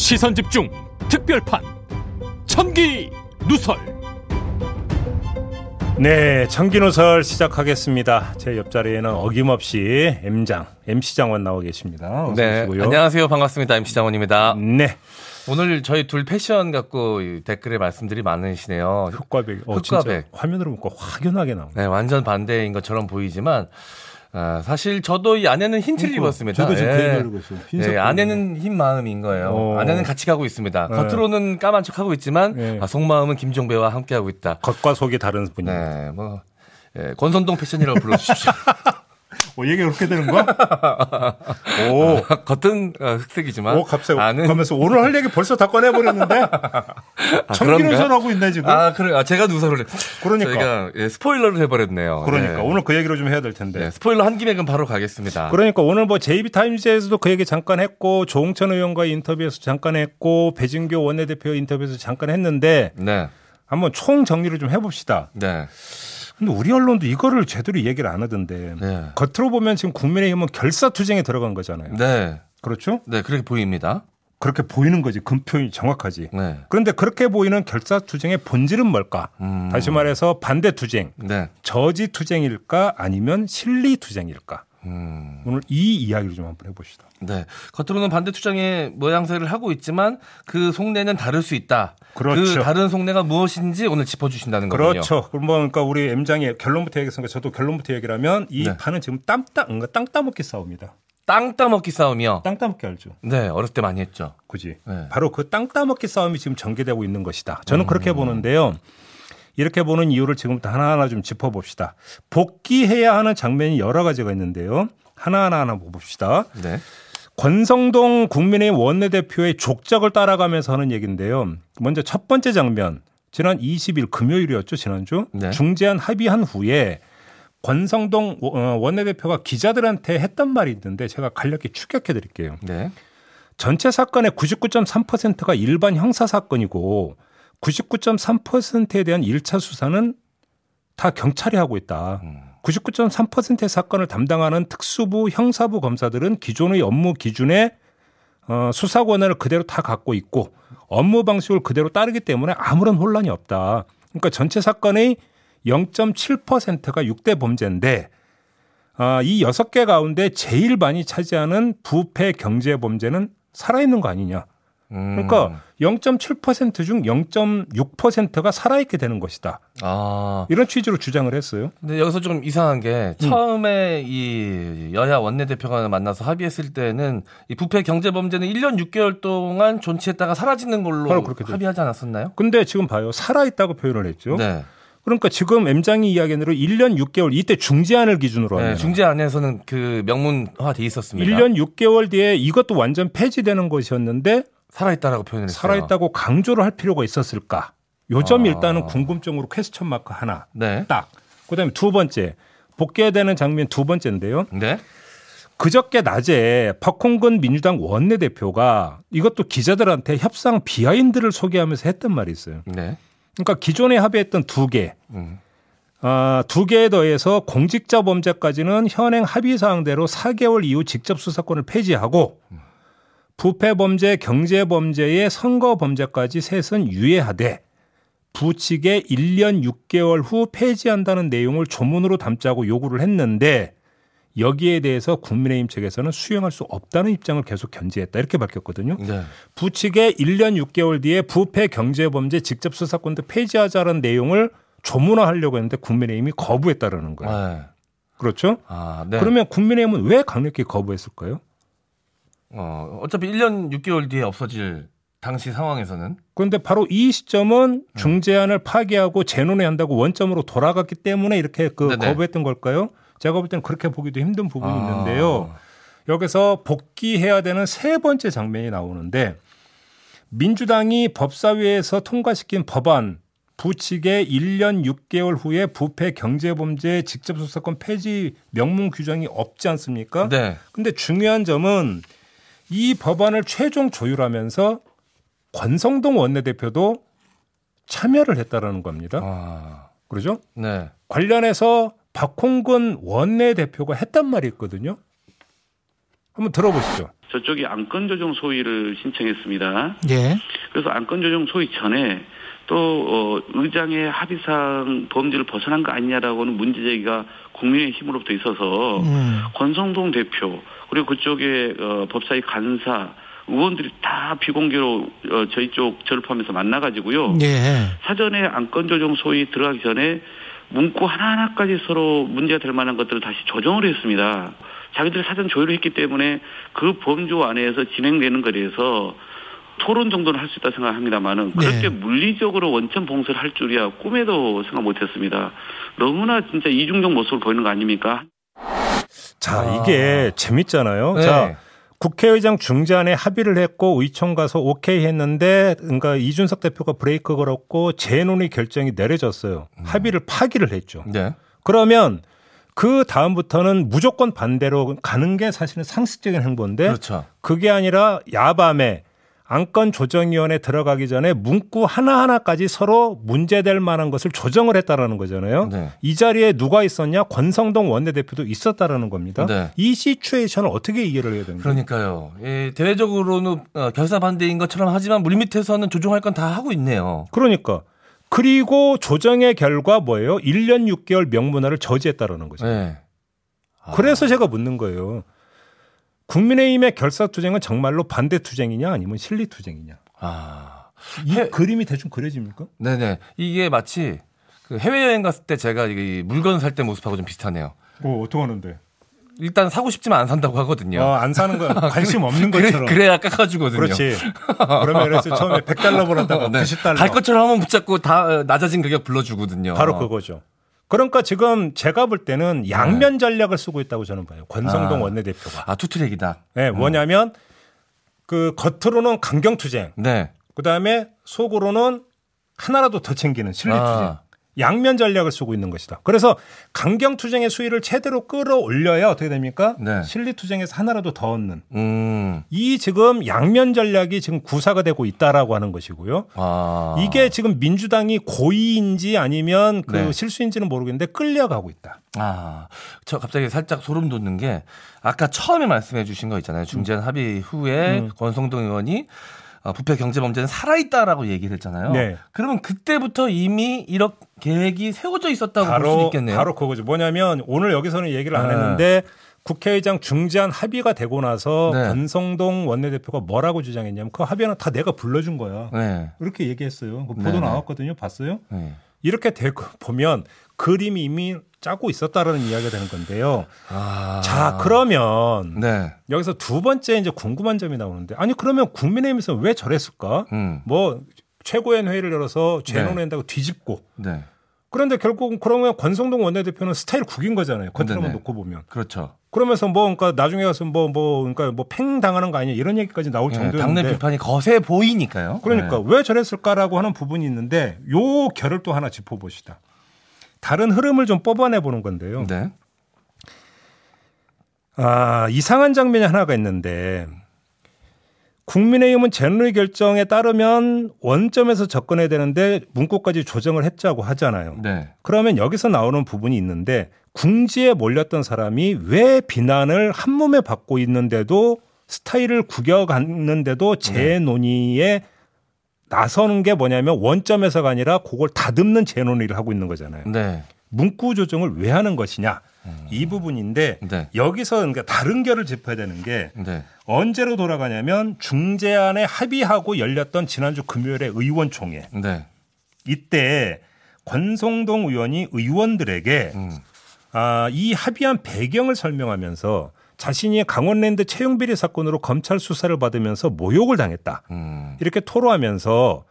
시선 집중 특별판 천기 누설 네, 청기노설 시작하겠습니다. 제 옆자리에는 어김없이 M장, MC 장원 나와 계십니다. 네, 오시고요. 안녕하세요. 반갑습니다. MC 장원입니다. 네, 오늘 저희 둘 패션 갖고 이 댓글에 말씀들이 많으시네요. 흑과백. 어, 흑과백. 진짜 화면으로 보니까 확연하게 나오네. 네, 완전 반대인 것처럼 보이지만 아, 사실 저도 이 안에는 흰티를 입었습니다. 저도 지금 예. 그 얘기를 하고 있어요. 네, 안에는 흰 마음인 거예요. 어. 안에는 같이 가고 있습니다. 네. 겉으로는 까만 척 하고 있지만 네. 아, 속마음은 김종배와 함께 하고 있다. 겉과 속이 다른 분입니다. 네, 뭐 예, 권선동 패션이라고 불러주십시오. 어, 얘기가 그렇게 되는 거야? 오, 겉은 어, 흑색이지만 오, 갑자기. 안은 그러면서 오늘 할 얘기 벌써 다 꺼내버렸는데? 아, 그런가? 하고 있네, 지금? 아, 그래. 아, 제가 누설을. 그러니까. 저희가 예, 스포일러를 해버렸네요. 그러니까. 네. 오늘 그 얘기를 좀 해야 될 텐데. 네, 스포일러 한 김에 그럼 바로 가겠습니다. 그러니까 오늘 뭐 JB타임즈에서도 그 얘기 잠깐 했고 조홍천 의원과의 인터뷰에서 잠깐 했고 배진교 원내대표 인터뷰에서 잠깐 했는데 네. 한번 총 정리를 좀 해봅시다. 네. 근데 우리 언론도 이거를 제대로 얘기를 안 하던데 네. 겉으로 보면 지금 국민의힘은 결사투쟁에 들어간 거잖아요. 네. 그렇죠? 네, 그렇게 보입니다. 그렇게 보이는 거지. 금표이 정확하지. 네. 그런데 그렇게 보이는 결사투쟁의 본질은 뭘까? 음. 다시 말해서 반대투쟁, 네. 저지투쟁일까 아니면 실리투쟁일까? 음. 오늘 이 이야기를 좀 한번 해봅시다. 네. 겉으로는 반대 투쟁의 모양새를 하고 있지만 그 속내는 다를 수 있다. 그렇죠. 그 다른 속내가 무엇인지 오늘 짚어주신다는 거군요. 그렇죠. 그럼 뭐 그러니까 우리 M장이 결론부터 얘기했으니까 저도 결론부터 얘기를 하면 이 네. 판은 지금 땀따, 뭔가 땅 따먹기 싸움이다. 땅 따먹기 싸움이요. 땅 따먹기 알죠? 네, 어렸을 때 많이 했죠. 그지? 네. 바로 그 땅 따먹기 싸움이 지금 전개되고 있는 것이다. 음. 저는 그렇게 보는데요. 이렇게 보는 이유를 지금부터 하나하나 좀 짚어봅시다. 복귀해야 하는 장면이 여러 가지가 있는데요. 하나하나 하나 봅시다. 네. 권성동 국민의힘 원내대표의 족적을 따라가면서 하는 얘기인데요. 먼저 첫 번째 장면. 지난 20일 금요일이었죠, 지난주. 네. 중재안 합의한 후에 권성동 어, 원내대표가 기자들한테 했던 말이 있는데 제가 간략히 축약해 드릴게요. 네. 전체 사건의 99.3%가 일반 형사 사건이고 99.3%에 대한 1차 수사는 다 경찰이 하고 있다. 음. 99.3%의 사건을 담당하는 특수부 형사부 검사들은 기존의 업무 기준에 어, 수사 권한을 그대로 다 갖고 있고 업무 방식을 그대로 따르기 때문에 아무런 혼란이 없다. 그러니까 전체 사건의 0.7%가 6대 범죄인데 아, 이 여섯 개 가운데 제일 많이 차지하는 부패 경제 범죄는 살아있는 거 아니냐. 음. 그러니까 0.7%중 0.6%가 살아있게 되는 것이다. 아. 이런 취지로 주장을 했어요. 근데 여기서 좀 이상한 게 음. 처음에 이 여야 원내대표가 만나서 합의했을 때는 이 부패 경제 범죄는 1년 6개월 동안 존치했다가 사라지는 걸로 그렇게. 합의하지 않았었나요? 근데 지금 봐요. 살아있다고 표현을 했죠. 네. 그러니까 지금 M장이 이야기한 대로 1년 6개월 이때 중재안을 기준으로 네, 중재 안에서는 그 명문화 돼 있었습니다. 1년 6개월 뒤에 이것도 완전 폐지되는 것이었는데 살아있다라고 표현을 했어요. 살아있다고 강조를 할 필요가 있었을까? 요 점이 아. 일단은 궁금증으로 퀘스천 마크 하나 네. 딱. 그다음에 두 번째 복귀되는 장면 두 번째인데요. 네. 그저께 낮에 박홍근 민주당 원내대표가 이것도 기자들한테 협상 비하인드를 소개하면서 했던 말이 있어요. 네. 그러니까 기존에 합의했던 두 개, 음. 아, 두 개에 더해서 공직자 범죄까지는 현행 합의 사항대로 4개월 이후 직접 수사권을 폐지하고 부패 범죄, 경제 범죄의 선거 범죄까지 셋은 유예하되 부칙에 1년 6개월 후 폐지한다는 내용을 조문으로 담자고 요구를 했는데 여기에 대해서 국민의힘 측에서는 수용할 수 없다는 입장을 계속 견지했다 이렇게 밝혔거든요. 네. 부칙에 1년 6개월 뒤에 부패 경제범죄 직접 수사권도 폐지하자는 내용을 조문화하려고 했는데 국민의힘이 거부했다라는 거예요. 네. 그렇죠? 아, 네. 그러면 국민의힘은 왜 강력히 거부했을까요? 어, 어차피 1년 6개월 뒤에 없어질 당시 상황에서는 그런데 바로 이 시점은 네. 중재안을 파기하고 재논해야 한다고 원점으로 돌아갔기 때문에 이렇게 그 네네. 거부했던 걸까요? 제가 볼 때는 그렇게 보기도 힘든 부분이 아. 있는데요. 여기서 복귀해야 되는 세 번째 장면이 나오는데 민주당이 법사위에서 통과시킨 법안 부칙에 1년 6개월 후에 부패 경제범죄 직접 수사권 폐지 명문 규정이 없지 않습니까? 네. 근데 중요한 점은 이 법안을 최종 조율하면서 권성동 원내대표도 참여를 했다라는 겁니다. 아, 그러죠? 네. 관련해서 박홍근 원내대표가 했단 말이 있거든요. 한번 들어보시죠. 저쪽이 안건 조정 소위를 신청했습니다. 예. 그래서 안건 조정 소위 전에 또 어, 의장의 합의상 범죄를 벗어난 거 아니냐라고는 문제 제기가 국민의 힘으로부터 있어서 음. 권성동 대표 그리고 그쪽에 어, 법사위 간사 의원들이 다 비공개로 어, 저희 쪽 저를 포함해서 만나가지고요. 예. 사전에 안건 조정 소위 들어가기 전에 문구 하나하나까지 서로 문제가 될 만한 것들을 다시 조정을 했습니다. 자기들이 사전 조율을 했기 때문에 그 범주 안에서 진행되는 것에 대해서 토론 정도는 할 수 있다 생각합니다만은 그렇게 네. 물리적으로 원천 봉쇄를 할 줄이야 꿈에도 생각 못했습니다. 너무나 진짜 이중적 모습을 보이는 거 아닙니까? 자, 아. 이게 재밌잖아요. 네. 자, 국회의장 중재안에 합의를 했고 의총 가서 오케이 했는데 그러니까 이준석 대표가 브레이크 걸었고 재논의 결정이 내려졌어요. 합의를 파기를 했죠. 네. 그러면 그 다음부터는 무조건 반대로 가는 게 사실은 상식적인 행보인데 그렇죠. 그게 아니라 야밤에 안건 조정위원회 들어가기 전에 문구 하나하나까지 서로 문제될 만한 것을 조정을 했다라는 거잖아요. 네. 이 자리에 누가 있었냐? 권성동 원내대표도 있었다라는 겁니다. 네. 이 시츄에이션을 어떻게 이해를 해야 되는지. 그러니까요. 예, 대외적으로는 어, 결사 반대인 것처럼 하지만 물밑에서는 조종할 건 다 하고 있네요. 그러니까 그리고 조정의 결과 뭐예요? 1년 6개월 명문화를 저지했다라는 거죠. 네. 그래서 제가 묻는 거예요. 국민의힘의 결사투쟁은 정말로 반대 투쟁이냐 아니면 실리 투쟁이냐. 아. 이 해- 그림이 대충 그려집니까? 네네. 이게 마치 그 해외여행 갔을 때 제가 이 물건 살 때 모습하고 좀 비슷하네요. 어, 어떻게 하는데? 일단 사고 싶지만 안 산다고 하거든요. 어, 안 사는 거 관심 없는 그래, 것처럼. 그래야 깎아주거든요. 그렇지. 그러면 그래서 처음에 100달러 벌었다가 네. 90달러. 갈 것처럼 한번 붙잡고 다 어, 낮아진 가격 불러주거든요. 바로 그거죠. 그러니까 지금 제가 볼 때는 양면 전략을 쓰고 있다고 저는 봐요. 권성동 아. 원내대표가. 아, 투트랙이다. 네, 뭐냐면 그 겉으로는 강경투쟁, 네. 그 다음에 속으로는 하나라도 더 챙기는 실리투쟁. 아. 양면 전략을 쓰고 있는 것이다. 그래서 강경 투쟁의 수위를 최대로 끌어올려야 어떻게 됩니까? 네. 실리 투쟁에서 하나라도 더 얻는. 음. 이 지금 양면 전략이 지금 구사가 되고 있다라고 하는 것이고요. 아. 이게 지금 민주당이 고의인지 아니면 그 네. 실수인지는 모르겠는데 끌려가고 있다. 아, 저 갑자기 살짝 소름 돋는 게 아까 처음에 말씀해 주신 거 있잖아요. 중재안 합의 후에 음. 권성동 의원이 어, 부패 경제 범죄는 살아있다라고 얘기를 했잖아요. 네. 그러면 그때부터 이미 이런 계획이 세워져 있었다고 볼 수 있겠네요. 바로 그거죠. 뭐냐면 오늘 여기서는 얘기를 안 네. 했는데 국회의장 중재안 합의가 되고 나서 네. 권성동 원내대표가 뭐라고 주장했냐면 그 합의는 다 내가 불러준 거야. 네. 이렇게 얘기했어요. 그 보도 네네. 나왔거든요. 봤어요? 네. 이렇게 되고 보면 그림이 이미 짜고 있었다라는 이야기가 되는 건데요. 아. 자, 그러면 네. 여기서 두 번째 이제 궁금한 점이 나오는데 아니 그러면 국민의힘에서 왜 저랬을까? 음. 뭐 최고위원 회의를 열어서 재논한다고 뒤집고 네. 그런데 결국은 그러면 권성동 원내대표는 스타일 국인 거잖아요. 겉으로만 네네. 놓고 보면. 그렇죠. 그러면서 뭐 그러니까 나중에 가서 뭐뭐 그러니까 뭐 팽 당하는 거 아니야 이런 얘기까지 나올 네, 정도였는데 당내 비판이 거세 보이니까요. 그러니까 네. 왜 저랬을까라고 하는 부분이 있는데 요 결을 또 하나 짚어봅시다. 다른 흐름을 좀 뽑아내 보는 건데요. 네. 아, 이상한 장면이 하나가 있는데 국민의힘은 젠루의 결정에 따르면 원점에서 접근해야 되는데 문구까지 조정을 했자고 하잖아요. 네. 그러면 여기서 나오는 부분이 있는데 궁지에 몰렸던 사람이 왜 비난을 한 몸에 받고 있는데도 스타일을 구겨갔는데도 재논의에 나서는 게 뭐냐면 원점에서가 아니라 그걸 다듬는 재논의를 하고 있는 거잖아요. 네. 문구 조정을 왜 하는 것이냐 이 부분인데 네. 여기서 그러니까 다른 결을 짚어야 되는 게 네. 언제로 돌아가냐면 중재안에 합의하고 열렸던 지난주 금요일에 의원총회 네. 이때 권성동 의원이 의원들에게 음. 아, 이 합의한 배경을 설명하면서 자신이 강원랜드 채용 비리 사건으로 검찰 수사를 받으면서 모욕을 당했다. 음. 이렇게 토로하면서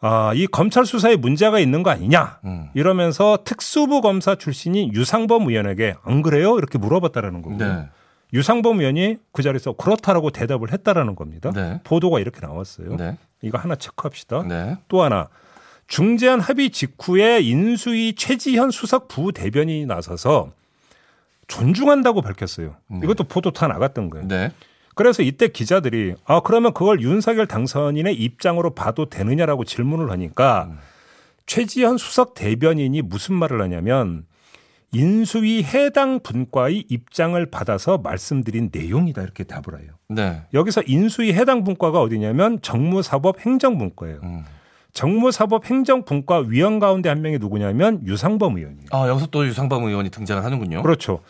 아, 이 검찰 수사에 문제가 있는 거 아니냐 음. 이러면서 특수부 검사 출신인 유상범 의원에게 안 그래요? 이렇게 물어봤다라는 거고. 네. 유상범 의원이 그 자리에서 그렇다라고 대답을 했다라는 겁니다. 네. 보도가 이렇게 나왔어요. 네. 이거 하나 체크합시다. 네. 또 하나 중재안 합의 직후에 인수위 최지현 수석 부대변인이 나서서 존중한다고 밝혔어요. 이것도 보도 다 나갔던 거예요. 네. 그래서 이때 기자들이 아 그러면 그걸 윤석열 당선인의 입장으로 봐도 되느냐라고 질문을 하니까 최지현 수석 대변인이 무슨 말을 하냐면 인수위 해당 분과의 입장을 받아서 말씀드린 내용이다 이렇게 답을 해요. 네. 여기서 인수위 해당 분과가 어디냐면 정무사법 행정분과예요. 음. 정무사법 행정분과 위원 가운데 한 명이 누구냐면 유상범 의원이에요. 아, 여기서 또 유상범 의원이 등장을 하는군요. 그렇죠.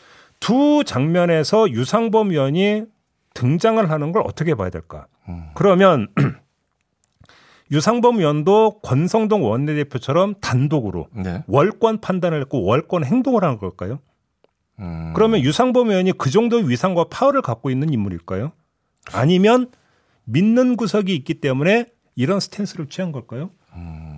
두 장면에서 유상범 의원이 등장을 하는 걸 어떻게 봐야 될까? 음. 그러면 유상범 의원도 권성동 원내대표처럼 단독으로 네. 월권 판단을 했고 월권 행동을 하는 걸까요? 음. 그러면 유상범 의원이 그 정도의 위상과 파워를 갖고 있는 인물일까요? 아니면 믿는 구석이 있기 때문에 이런 스탠스를 취한 걸까요?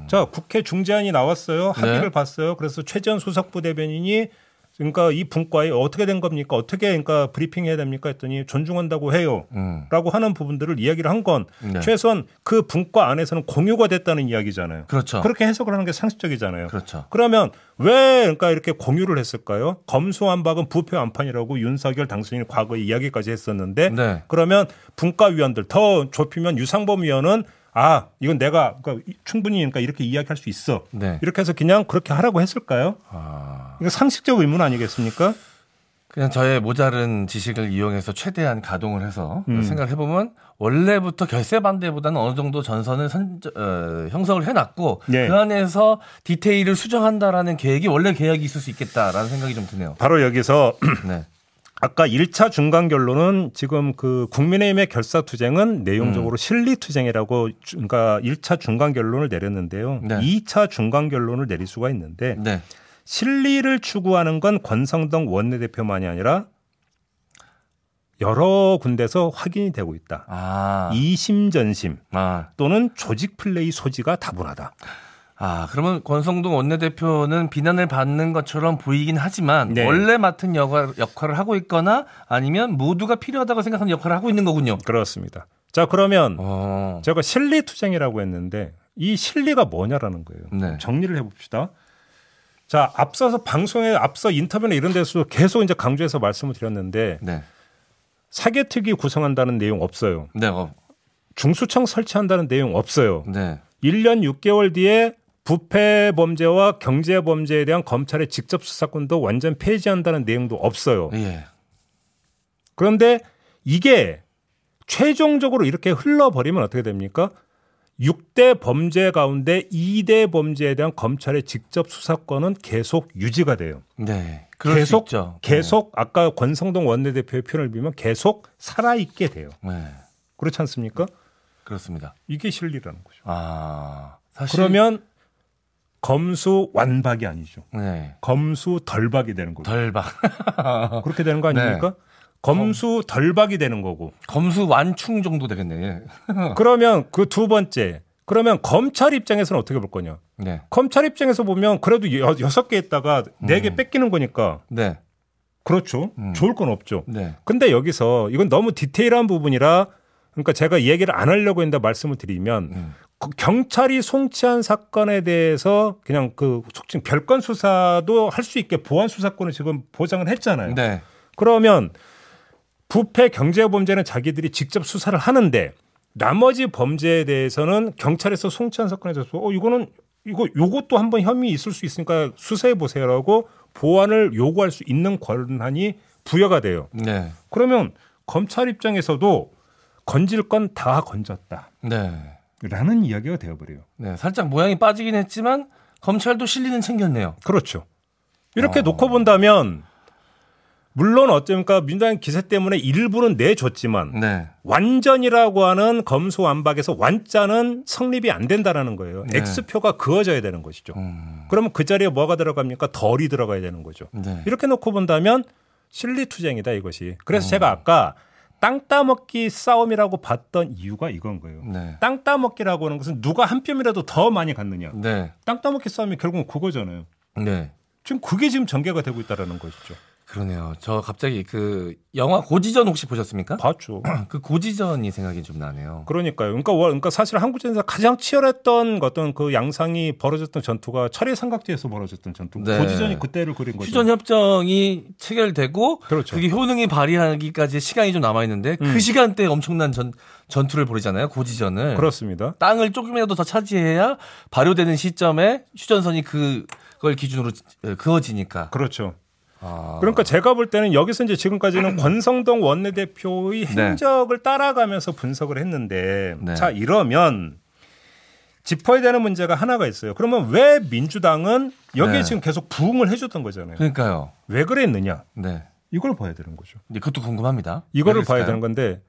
자, 국회 중재안이 나왔어요. 합의를 네. 봤어요. 그래서 최재현 수석부 대변인이 그러니까 이 분과에 어떻게 된 겁니까? 어떻게 그러니까 브리핑 해야 됩니까? 했더니 존중한다고 해요. 음. 라고 하는 부분들을 이야기를 한건 네. 최소한 그 분과 안에서는 공유가 됐다는 이야기잖아요. 그렇죠. 그렇게 해석을 하는 게 상식적이잖아요. 그렇죠. 그러면 왜 그러니까 이렇게 공유를 했을까요? 검수완박은 부패완판이라고 윤석열 당선인이 과거에 이야기까지 했었는데 네. 그러면 분과위원들 더 좁히면 유상범 위원은 아 이건 내가 그러니까 충분히 그러니까 이렇게 이야기할 수 있어. 네. 이렇게 해서 그냥 그렇게 하라고 했을까요? 아. 이거 상식적 의문 아니겠습니까? 그냥 저의 모자른 지식을 이용해서 최대한 가동을 해서 음. 생각을 해보면 원래부터 결세 반대보다는 어느 정도 전선을 선, 어, 형성을 해놨고 네. 그 안에서 디테일을 수정한다라는 계획이 원래 계획이 있을 수 있겠다라는 생각이 좀 드네요. 바로 여기서 네. 아까 1차 중간 결론은 지금 그 국민의힘의 결사 투쟁은 내용적으로 실리 투쟁이라고 주- 그러니까 1차 중간 결론을 내렸는데요. 네. 2차 중간 결론을 내릴 수가 있는데 네. 실리를 추구하는 건 권성동 원내대표만이 아니라 여러 군데서 확인이 되고 있다. 아. 이심전심 아. 또는 조직 플레이 소지가 다분하다. 아, 그러면 권성동 원내대표는 비난을 받는 것처럼 보이긴 하지만 네. 원래 맡은 역할, 역할을 하고 있거나 아니면 모두가 필요하다고 생각하는 역할을 하고 있는 거군요. 그렇습니다. 자 그러면 어. 제가 실리 투쟁이라고 했는데 이 실리가 뭐냐라는 거예요. 네. 정리를 해 봅시다. 자 앞서서 방송에 앞서 인터뷰나 이런 데서 계속 이제 강조해서 말씀을 드렸는데 네. 사개특위 구성한다는 내용 없어요. 네. 어. 중수청 설치한다는 내용 없어요. 네. 1년 6개월 뒤에 부패 범죄와 경제 범죄에 대한 검찰의 직접 수사권도 완전 폐지한다는 내용도 없어요. 예. 그런데 이게 최종적으로 이렇게 흘러버리면 어떻게 됩니까? 6대 범죄 가운데 2대 범죄에 대한 검찰의 직접 수사권은 계속 유지가 돼요. 네. 계속 있죠. 계속 아까 권성동 원내대표의 표현을 빌면 계속 살아 있게 돼요. 네. 그렇지 않습니까? 그렇습니다. 이게 실리라는 거죠. 아. 사실 그러면 검수 완박이 아니죠. 네. 검수 덜박이 되는 거고. 덜박. 그렇게 되는 거 네. 아닙니까? 검수 덜박이 되는 거고. 검수 완충 정도 되겠네. 예. 그러면 그 두 번째. 그러면 검찰 입장에서는 어떻게 볼 거냐? 네. 검찰 입장에서 보면 그래도 여- 여섯 개 했다가 네개 뺏기는 거니까 네. 그렇죠. 음. 좋을 건 없죠. 네. 근데 여기서 이건 너무 디테일한 부분이라 그러니까 제가 이 얘기를 안 하려고 했는데 말씀을 드리면 음. 그 경찰이 송치한 사건에 대해서 그냥 그 속칭 별건 수사도 할 수 있게 보안 수사권을 지금 보장을 했잖아요. 네. 그러면 부패 경제 범죄는 자기들이 직접 수사를 하는데 나머지 범죄에 대해서는 경찰에서 송치한 사건에 대해서 어 이거는 이거 요것도 한번 혐의 있을 수 있으니까 수사해 보세요라고 보완을 요구할 수 있는 권한이 부여가 돼요. 네. 그러면 검찰 입장에서도 건질 건 다 건졌다. 네. 라는 이야기가 되어버려요. 네. 살짝 모양이 빠지긴 했지만 검찰도 실리는 챙겼네요. 그렇죠. 이렇게 어. 놓고 본다면 물론 어쩌니까 민주당 기세 때문에 일부는 내줬지만 네. 완전이라고 하는 검수완박에서 완자는 성립이 안 된다라는 거예요. 네. X표가 그어져야 되는 것이죠. 음. 그러면 그 자리에 뭐가 들어갑니까? 덜이 들어가야 되는 거죠. 네. 이렇게 놓고 본다면 실리투쟁이다 이것이. 음. 그래서 제가 아까 땅 따먹기 싸움이라고 봤던 이유가 이건 거예요. 네. 땅 따먹기라고 하는 것은 누가 한 뼘이라도 더 많이 갖느냐. 네. 땅 따먹기 싸움이 결국은 그거잖아요. 네. 지금 그게 지금 전개가 되고 있다라는 것이죠. 그러네요. 저 갑자기 그 영화 고지전 혹시 보셨습니까? 봤죠. 그 고지전이 생각이 좀 나네요. 그러니까요. 그러니까, 월- 그러니까 사실 한국 전에서 가장 치열했던 그 어떤 그 양상이 벌어졌던 전투가 철의 삼각지에서 벌어졌던 전투. 네. 고지전이 그때를 그린 거죠. 휴전 협정이 체결되고 그렇죠. 그게 효능이 발휘하기까지 시간이 좀 남아 있는데 음. 그 시간대에 엄청난 전 전투를 벌이잖아요. 고지전을. 그렇습니다. 땅을 조금이라도 더 차지해야 발효되는 시점에 휴전선이 그걸 기준으로 그어지니까. 그렇죠. 아. 그러니까 제가 볼 때는 여기서 이제 지금까지는 권성동 원내대표의 네. 행적을 따라가면서 분석을 했는데 네. 자 이러면 짚어야 되는 문제가 하나가 있어요. 그러면 왜 민주당은 여기에 네. 지금 계속 부응을 해줬던 거잖아요. 그러니까요. 왜 그랬느냐? 네. 이걸 봐야 되는 거죠. 이제 그것도 궁금합니다. 이거를 왜 봐야? 되는 건데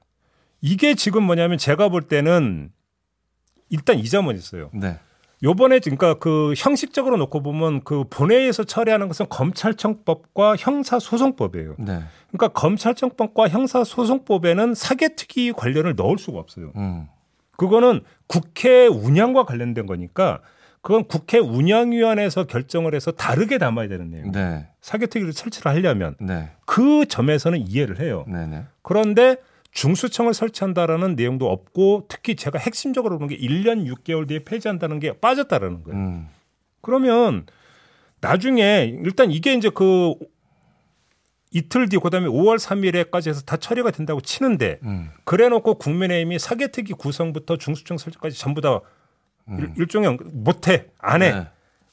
이게 지금 뭐냐면 제가 볼 때는 일단 이 점은 있어요. 네. 요번에 그러니까 그 형식적으로 놓고 보면 그 본회의에서 처리하는 것은 검찰청법과 형사소송법이에요. 네. 그러니까 검찰청법과 형사소송법에는 사개특위 관련을 넣을 수가 없어요. 음. 그거는 국회 운영과 관련된 거니까 그건 국회 운영위원회에서 결정을 해서 다르게 담아야 되는 내용. 네. 사개특위를 설치를 하려면 네. 그 점에서는 이해를 해요. 네. 네. 그런데 중수청을 설치한다라는 내용도 없고 특히 제가 핵심적으로 보는 게 1년 6개월 뒤에 폐지한다는 게 빠졌다라는 거예요. 음. 그러면 나중에 일단 이게 이제 그 이틀 뒤 그다음에 5월 3일에까지 해서 다 처리가 된다고 치는데 음. 그래놓고 국민의힘이 사개특위 구성부터 중수청 설치까지 전부 다 일, 일종의 못해 안해 네.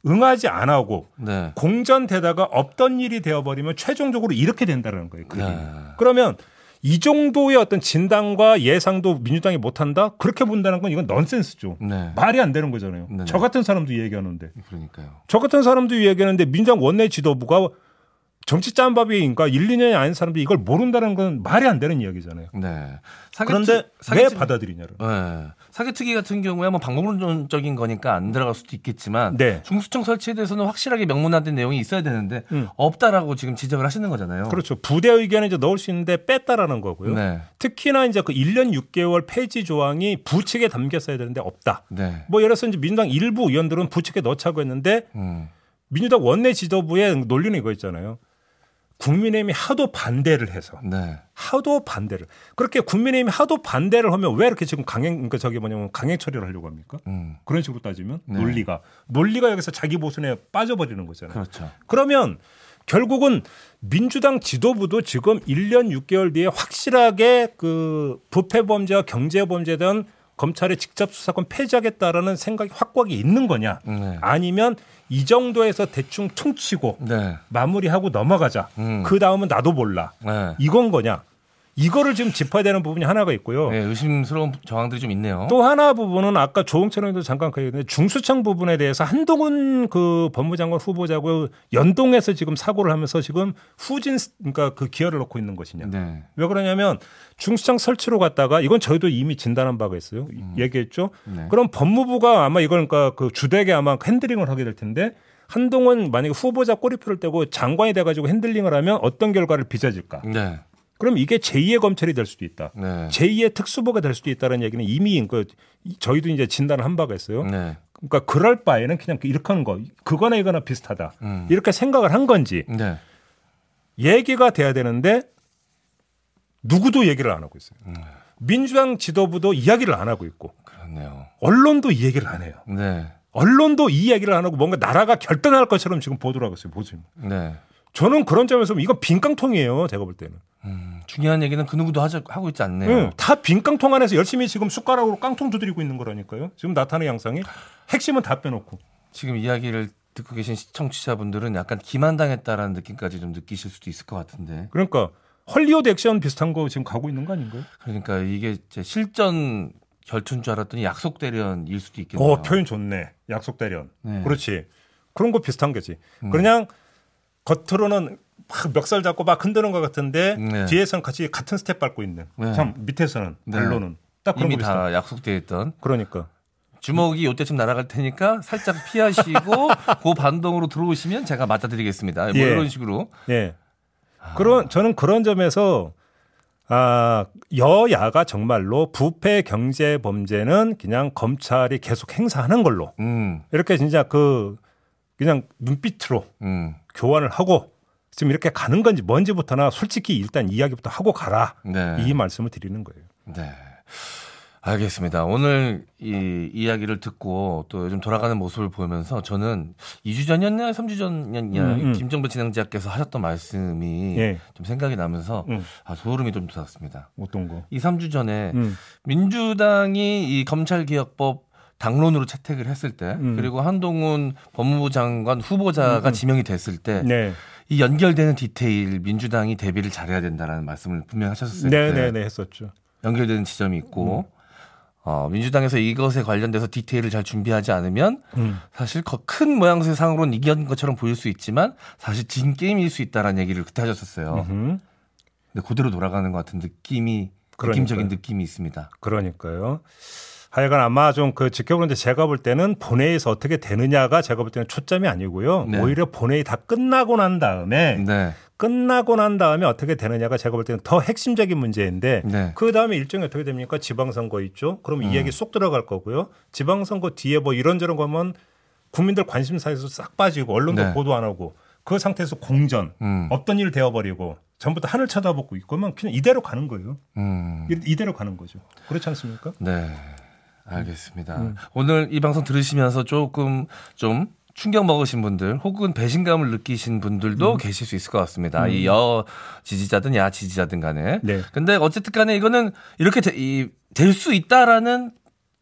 응하지 안 하고 네. 공전되다가 없던 일이 되어버리면 최종적으로 이렇게 된다는 거예요. 네. 그러면 이 정도의 어떤 진단과 예상도 민주당이 못한다? 그렇게 본다는 건 이건 넌센스죠. 네. 말이 안 되는 거잖아요. 네네. 저 같은 사람도 얘기하는데. 그러니까요. 저 같은 사람도 얘기하는데 민주당 원내 지도부가 정치 짬밥이니까 1, 2년이 아닌 사람들이 이걸 모른다는 건 말이 안 되는 이야기잖아요. 네. 그런데 왜 사기특- 받아들이냐를. 네. 사기특위 같은 경우에 뭐 방법론적인 거니까 안 들어갈 수도 있겠지만 네. 중수청 설치에 대해서는 확실하게 명문화된 내용이 있어야 되는데 음. 없다라고 지금 지적을 하시는 거잖아요. 그렇죠. 부대 의견을 이제 넣을 수 있는데 뺐다라는 거고요. 네. 특히나 이제 그 1년 6개월 폐지 조항이 부칙에 담겼어야 되는데 없다. 네. 뭐 예를 들어서 이제 민주당 일부 의원들은 부칙에 넣자고 했는데 음. 민주당 원내 지도부의 논리는 이거 있잖아요. 국민의힘이 하도 반대를 해서 네. 하도 반대를 그렇게 국민의힘이 하도 반대를 하면 왜 이렇게 지금 강행 그러니까 저기 뭐냐면 강행 처리를 하려고 합니까? 음. 그런 식으로 따지면 네. 논리가 논리가 여기서 자기 보순에 빠져버리는 거잖아요. 그렇죠. 그러면 결국은 민주당 지도부도 지금 1년 6개월 뒤에 확실하게 그 부패 범죄와 경제 범죄에 대한 검찰의 직접 수사권 폐지하겠다라는 생각이 확고하게 있는 거냐? 네. 아니면 이 정도에서 대충 퉁치고 네. 마무리하고 넘어가자. 음. 그 다음은 나도 몰라. 네. 이건 거냐? 이거를 지금 짚어야 되는 부분이 하나가 있고요. 네, 의심스러운 정황들이 좀 있네요. 또 하나 부분은 아까 조홍천 의원도 잠깐 그 얘기했는데 중수청 부분에 대해서 한동훈 그 법무장관 후보자고 연동해서 지금 사고를 하면서 지금 후진 그러니까 그 기여를 넣고 있는 것이냐. 네. 왜 그러냐면 중수청 설치로 갔다가 이건 저희도 이미 진단한 바가 있어요. 얘기했죠. 네. 그럼 법무부가 아마 이걸 그러니까 그 주되게 아마 핸들링을 하게 될 텐데 한동훈 만약에 후보자 꼬리표를 떼고 장관이 돼가지고 핸들링을 하면 어떤 결과를 빚어질까? 네. 그럼 이게 제2의 검찰이 될 수도 있다. 네. 제2의 특수부가 될 수도 있다는 얘기는 이미 그 저희도 이제 진단을 한 바가 있어요. 네. 그러니까 그럴 바에는 그냥 이렇게 하는 거, 그거나 이거나 비슷하다. 음. 이렇게 생각을 한 건지 네. 얘기가 돼야 되는데 누구도 얘기를 안 하고 있어요. 음. 민주당 지도부도 이야기를 안 하고 있고 그렇네요. 언론도 이 얘기를 안 해요. 네. 언론도 이 이야기를 안 하고 뭔가 나라가 결단할 것처럼 지금 보도를 하고 있어요. 네. 저는 그런 점에서 이건 빈깡통이에요. 제가 볼 때는. 음, 중요한 얘기는 그 누구도 하자, 하고 있지 않네요. 응, 다 빈깡통 안에서 열심히 지금 숟가락으로 깡통 두드리고 있는 거라니까요. 지금 나타나는 양상이 핵심은 다 빼놓고. 지금 이야기를 듣고 계신 시청자분들은 약간 기만당했다라는 느낌까지 좀 느끼실 수도 있을 것 같은데. 그러니까 헐리우드 액션 비슷한 거 지금 가고 있는 거 아닌가요? 그러니까 이게 이제 실전 결투인 줄 알았더니 약속 대련일 수도 있겠네요. 어, 표현 좋네. 약속 대련. 네. 그렇지. 그런 거 비슷한 거지. 그냥 겉으로는 막 멱살 잡고 막 흔드는 것 같은데 네. 뒤에서는 같이 같은 스텝 밟고 있는. 네. 참 밑에서는 네. 발로는 딱 그런 이미. 다 약속돼 있던 그러니까. 주먹이 요때쯤 날아갈 테니까 살짝 피하시고 그 반동으로 들어오시면 제가 맞아드리겠습니다. 뭐 예. 이런 식으로. 예. 그런 저는 그런 점에서 아 여야가 정말로 부패 경제 범죄는 그냥 검찰이 계속 행사하는 걸로 음, 이렇게 진짜 그 그냥 눈빛으로 음, 교환을 하고 지금 이렇게 가는 건지 뭔지부터나 솔직히 일단 이야기부터 하고 가라 네. 이 말씀을 드리는 거예요. 네. 알겠습니다. 오늘 이 이야기를 듣고 또 요즘 돌아가는 모습을 보면서 저는 2주 전이었냐, 3주 전이었냐, 음, 음. 김정부 진행자께서 하셨던 말씀이 예. 좀 생각이 나면서 음. 아, 소름이 좀 돋았습니다. 어떤 거? 2, 3주 전에 음. 민주당이 이 검찰개혁법 당론으로 채택을 했을 때 음. 그리고 한동훈 법무부 장관 후보자가 지명이 됐을 때 네. 이 연결되는 디테일 민주당이 대비를 잘해야 된다라는 말씀을 분명히 하셨었어요. 네, 그때. 네, 네 했었죠. 연결되는 지점이 있고 음. 어, 민주당에서 이것에 관련돼서 디테일을 잘 준비하지 않으면 음. 사실 거- 큰 모양새 상으로는 이긴 것처럼 보일 수 있지만 사실 진 게임일 수 있다라는 얘기를 그때 하셨었어요. 음. 근데 그대로 돌아가는 것 같은 느낌이 그러니까요. 느낌적인 느낌이 있습니다. 그러니까요. 하여간 아마 좀 그 지켜보는데 제가 볼 때는 본회의에서 어떻게 되느냐가 제가 볼 때는 초점이 아니고요. 네. 오히려 본회의 다 끝나고 난 다음에 네. 끝나고 난 다음에 어떻게 되느냐가 제가 볼 때는 더 핵심적인 문제인데 네. 그 다음에 일정이 어떻게 됩니까? 지방선거 있죠. 그럼 음. 이 얘기 쏙 들어갈 거고요. 지방선거 뒤에 뭐 이런저런 거면 국민들 관심사에서 싹 빠지고 언론도 네. 보도 안 하고 그 상태에서 공전 음. 없던 일 되어버리고 전부 다 하늘 쳐다보고 있고면 그냥 이대로 가는 거예요. 음. 이- 이대로 가는 거죠. 그렇지 않습니까? 네. 알겠습니다. 음. 오늘 이 방송 들으시면서 조금 좀 충격 먹으신 분들 혹은 배신감을 느끼신 음. 분들도 계실 수 있을 것 같습니다. 이여 지지자든 야 지지자든 간에. 네. 근데 어쨌든 간에 이거는 이렇게 될수 있다라는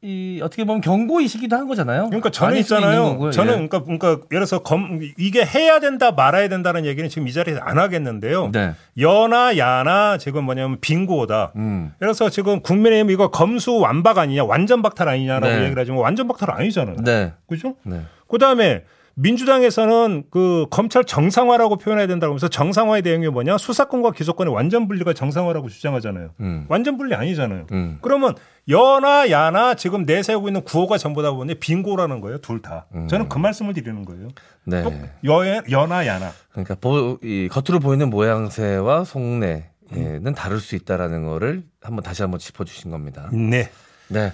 이 어떻게 보면 경고이시기도 한 거잖아요. 그러니까 저는 있잖아요. 저는 예. 그러니까 그러니까 예를 들어서 검 이게 해야 된다 말아야 된다는 얘기는 지금 이 자리에서 안 하겠는데요. 네. 여나 야나 지금 뭐냐면 빙고다. 음. 예를 들어서 지금 국민의힘 이거 검수 완박 아니냐, 완전 박탈 아니냐라고 네. 얘기를 하지만 완전 박탈 아니잖아요. 네. 그죠? 네. 그다음에 민주당에서는 그 검찰 정상화라고 표현해야 된다고 하면서 정상화의 내용이 뭐냐? 수사권과 기소권의 완전 분리가 정상화라고 주장하잖아요. 음. 완전 분리 아니잖아요. 음. 그러면 여나 야나 지금 내세우고 있는 구호가 전부 다 보니 빙고라는 거예요. 둘 다. 저는 그 말씀을 드리는 거예요. 네. 또 여, 여나 야나. 그러니까 보, 이 겉으로 보이는 모양새와 속내는 다를 수 있다라는 거를 한번 다시 한번 짚어주신 겁니다. 네. 네.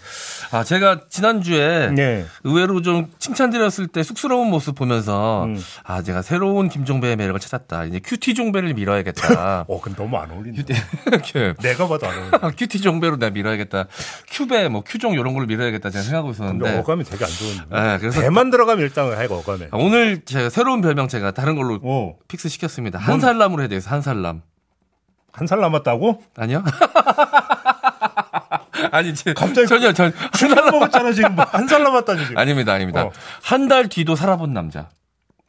아 제가 지난주에 네. 의외로 좀 칭찬드렸을 때 쑥스러운 모습 보면서 음. 아 제가 새로운 김종배의 매력을 찾았다. 이제 큐티 종배를 밀어야겠다. 어, 근데 너무 안 어울린다. 내가 봐도 안 어울린다. 큐티 종배로 내가 밀어야겠다. 큐배 뭐 큐종 이런 걸로 밀어야겠다 제가 생각하고 근데 있었는데 어감이 되게 안 좋은데. 네, 그래서 대만 들어가면 일단 하여가 어감에. 아, 오늘 제가 새로운 별명 제가 다른 걸로 오. 픽스 시켰습니다. 한 살람으로 해야 되겠어. 한살람. 한 살 남았다고? 아니요? 아니, 제, 갑자기 전혀, 전, 술 먹었잖아, 지금. 뭐 한살 남았다니, 지금. 아닙니다, 아닙니다. 어. 한달 뒤도 살아본 남자.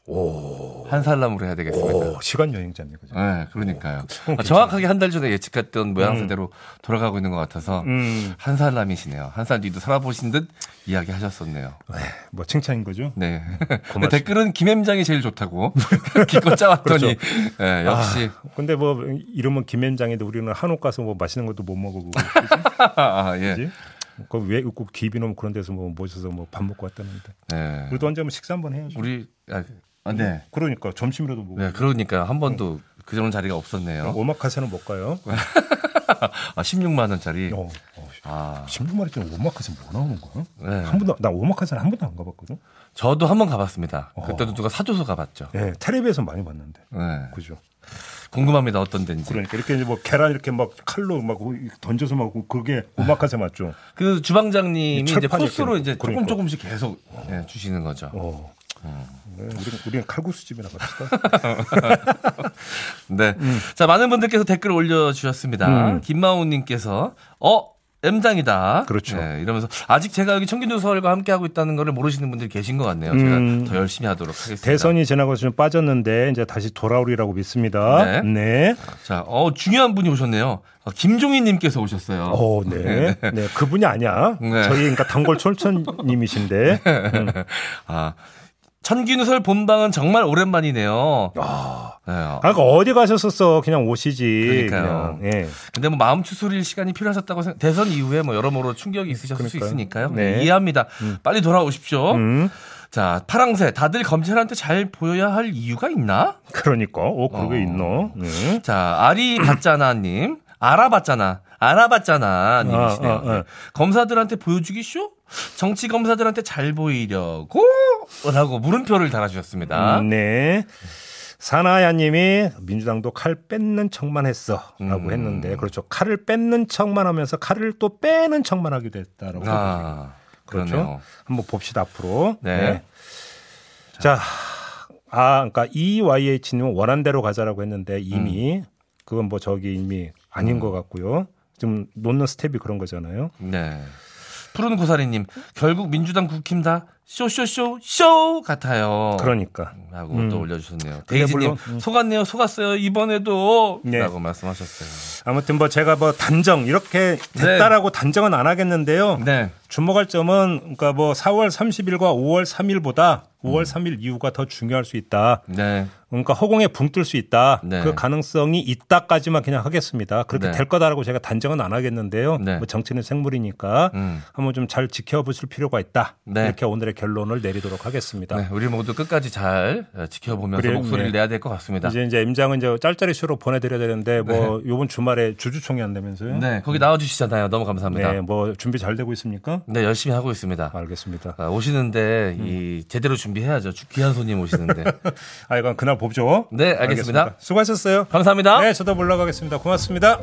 오. 한살람으로 해야 되겠습니다. 오, 시간 여행자네, 그죠? 네, 그러니까요. 아, 정확하게 한 달 전에 예측했던 모양새대로 음. 돌아가고 있는 것 같아서 음. 한살람이시네요. 한 살 뒤도 살아보신 듯 이야기하셨었네요. 뭐 칭찬인 거죠? 네. 고맙습니다. 댓글은 김햄장이 제일 좋다고 기껏 짜왔더니 그렇죠. 예, 역시 아, 근데 뭐 이름은 김현장인데 우리는 한옥 가서 뭐 맛있는 것도 못 먹어보고 아, 예. 그지? 그왜꼭 기비놈 그런 데서 뭐 모셔서 뭐 밥 먹고 왔다는데. 네. 우리도 언제 한번 식사 한번 해야죠. 우리 아, 아, 네. 그러니까 점심이라도 먹고. 네, 그러니까 한 번도 그 정도 자리가 없었네요. 오마카세는 못 가요. 아, 16만 원짜리. 어, 어, 아, 16마리 쯤 오마카세 뭐 나오는 거야? 네. 한 번도 나 오마카세는 한 번도 안 가봤거든. 저도 한 번 가봤습니다. 어. 그때도 누가 사줘서 가봤죠. 네, 텔레비에서 많이 봤는데. 네. 그죠. 궁금합니다. 어떤 데인지. 그러니까 이렇게 이제 뭐 계란 이렇게 막 칼로 막 던져서 막 그게 오마카세 맞죠. 그 주방장님이 이제 코스로 이제 조금 그러니까. 조금씩 계속 예, 주시는 거죠. 어. 네, 우리는, 우리는 칼국수 집이나 갑시다. 네. 음. 자, 많은 분들께서 댓글 올려주셨습니다. 김마우님께서, 어? M장이다. 그렇죠. 네, 이러면서 아직 제가 여기 청기누설과 함께하고 있다는 거를 모르시는 분들이 계신 것 같네요. 음. 제가 더 열심히 하도록 하겠습니다. 대선이 지나고 좀 빠졌는데 이제 다시 돌아오리라고 믿습니다. 네. 네. 자, 어, 중요한 분이 오셨네요. 어, 김종희님께서 오셨어요. 어, 네. 네. 그분이 아니야. 네. 저희 그러니까 단골 촐천님이신데. 음. 아, 천기누설 본방은 정말 오랜만이네요. 아, 네, 어. 아까 어디 가셨었어? 그냥 오시지. 그러니까요. 그냥. 예. 근데 뭐 마음 추스릴 시간이 필요하셨다고 생각, 대선 이후에 뭐 여러모로 충격이 있으셨을 수 그러니까요. 있으니까요. 네. 네, 이해합니다. 빨리 돌아오십시오. 음. 자, 파랑새. 다들 검찰한테 잘 보여야 할 이유가 있나? 그러니까. 어, 그게 어. 있노. 네. 자, 아리 봤잖아 님. 알아봤잖아. 알아봤잖아. 님이시네요. 아, 아, 아. 검사들한테 보여주기 쇼? 정치 검사들한테 잘 보이려고? 라고 물음표를 달아주셨습니다. 음, 네. 사나야 님이 민주당도 칼 뺏는 척만 했어. 라고 음. 했는데, 그렇죠. 칼을 뺏는 척만 하면서 칼을 또 빼는 척만 하기도 했다라고. 아, 그렇죠. 그러네요. 한번 봅시다, 앞으로. 네. 자, 아, 그러니까 EYH님은 원한 대로 가자라고 했는데 음. 이미 그건 뭐 저기 이미 아닌 것 같고요. 좀 놓는 스텝이 그런 거잖아요. 네. 푸른 고사리님, 결국 민주당 국힘 다 쇼쇼쇼 쇼 같아요. 그러니까. 라고 음. 또 올려주셨네요. 데이지님 음. 속았네요, 속았어요 이번에도 네. 라고 말씀하셨어요. 아무튼 뭐 제가 뭐 단정 이렇게 됐다라고 단정은 안 하겠는데요. 네, 주목할 점은 그러니까 뭐 4월 30일과 5월 3일보다 5월 3일 이후가 더 중요할 수 있다. 네, 그러니까 허공에 붕 뜰 수 있다. 네. 그 가능성이 있다까지만 그냥 하겠습니다. 그렇게 네. 될 거다라고 제가 단정은 안 하겠는데요. 네. 뭐 정치는 생물이니까 음. 한번 좀 잘 지켜보실 필요가 있다. 네. 이렇게 오늘의 결론을 내리도록 하겠습니다. 네, 우리 모두 끝까지 잘 어, 지켜보면서 그래요? 목소리를 네. 내야 될 것 같습니다. 이제 이제 임장은 이제 짤짤이 쇼로 보내드려야 되는데 뭐 요번 주말에 주주총회 한다면서요? 네, 거기 나와주시잖아요. 너무 감사합니다. 네, 네, 뭐 준비 잘 되고 있습니까? 열심히 하고 있습니다. 알겠습니다. 아, 오시는데 음. 이 제대로 준비해야죠. 주- 귀한 손님 오시는데. 아 이건 그날 보 죠. 네, 알겠습니다. 수고하셨어요. 감사합니다. 네, 저도 물러가겠습니다. 고맙습니다.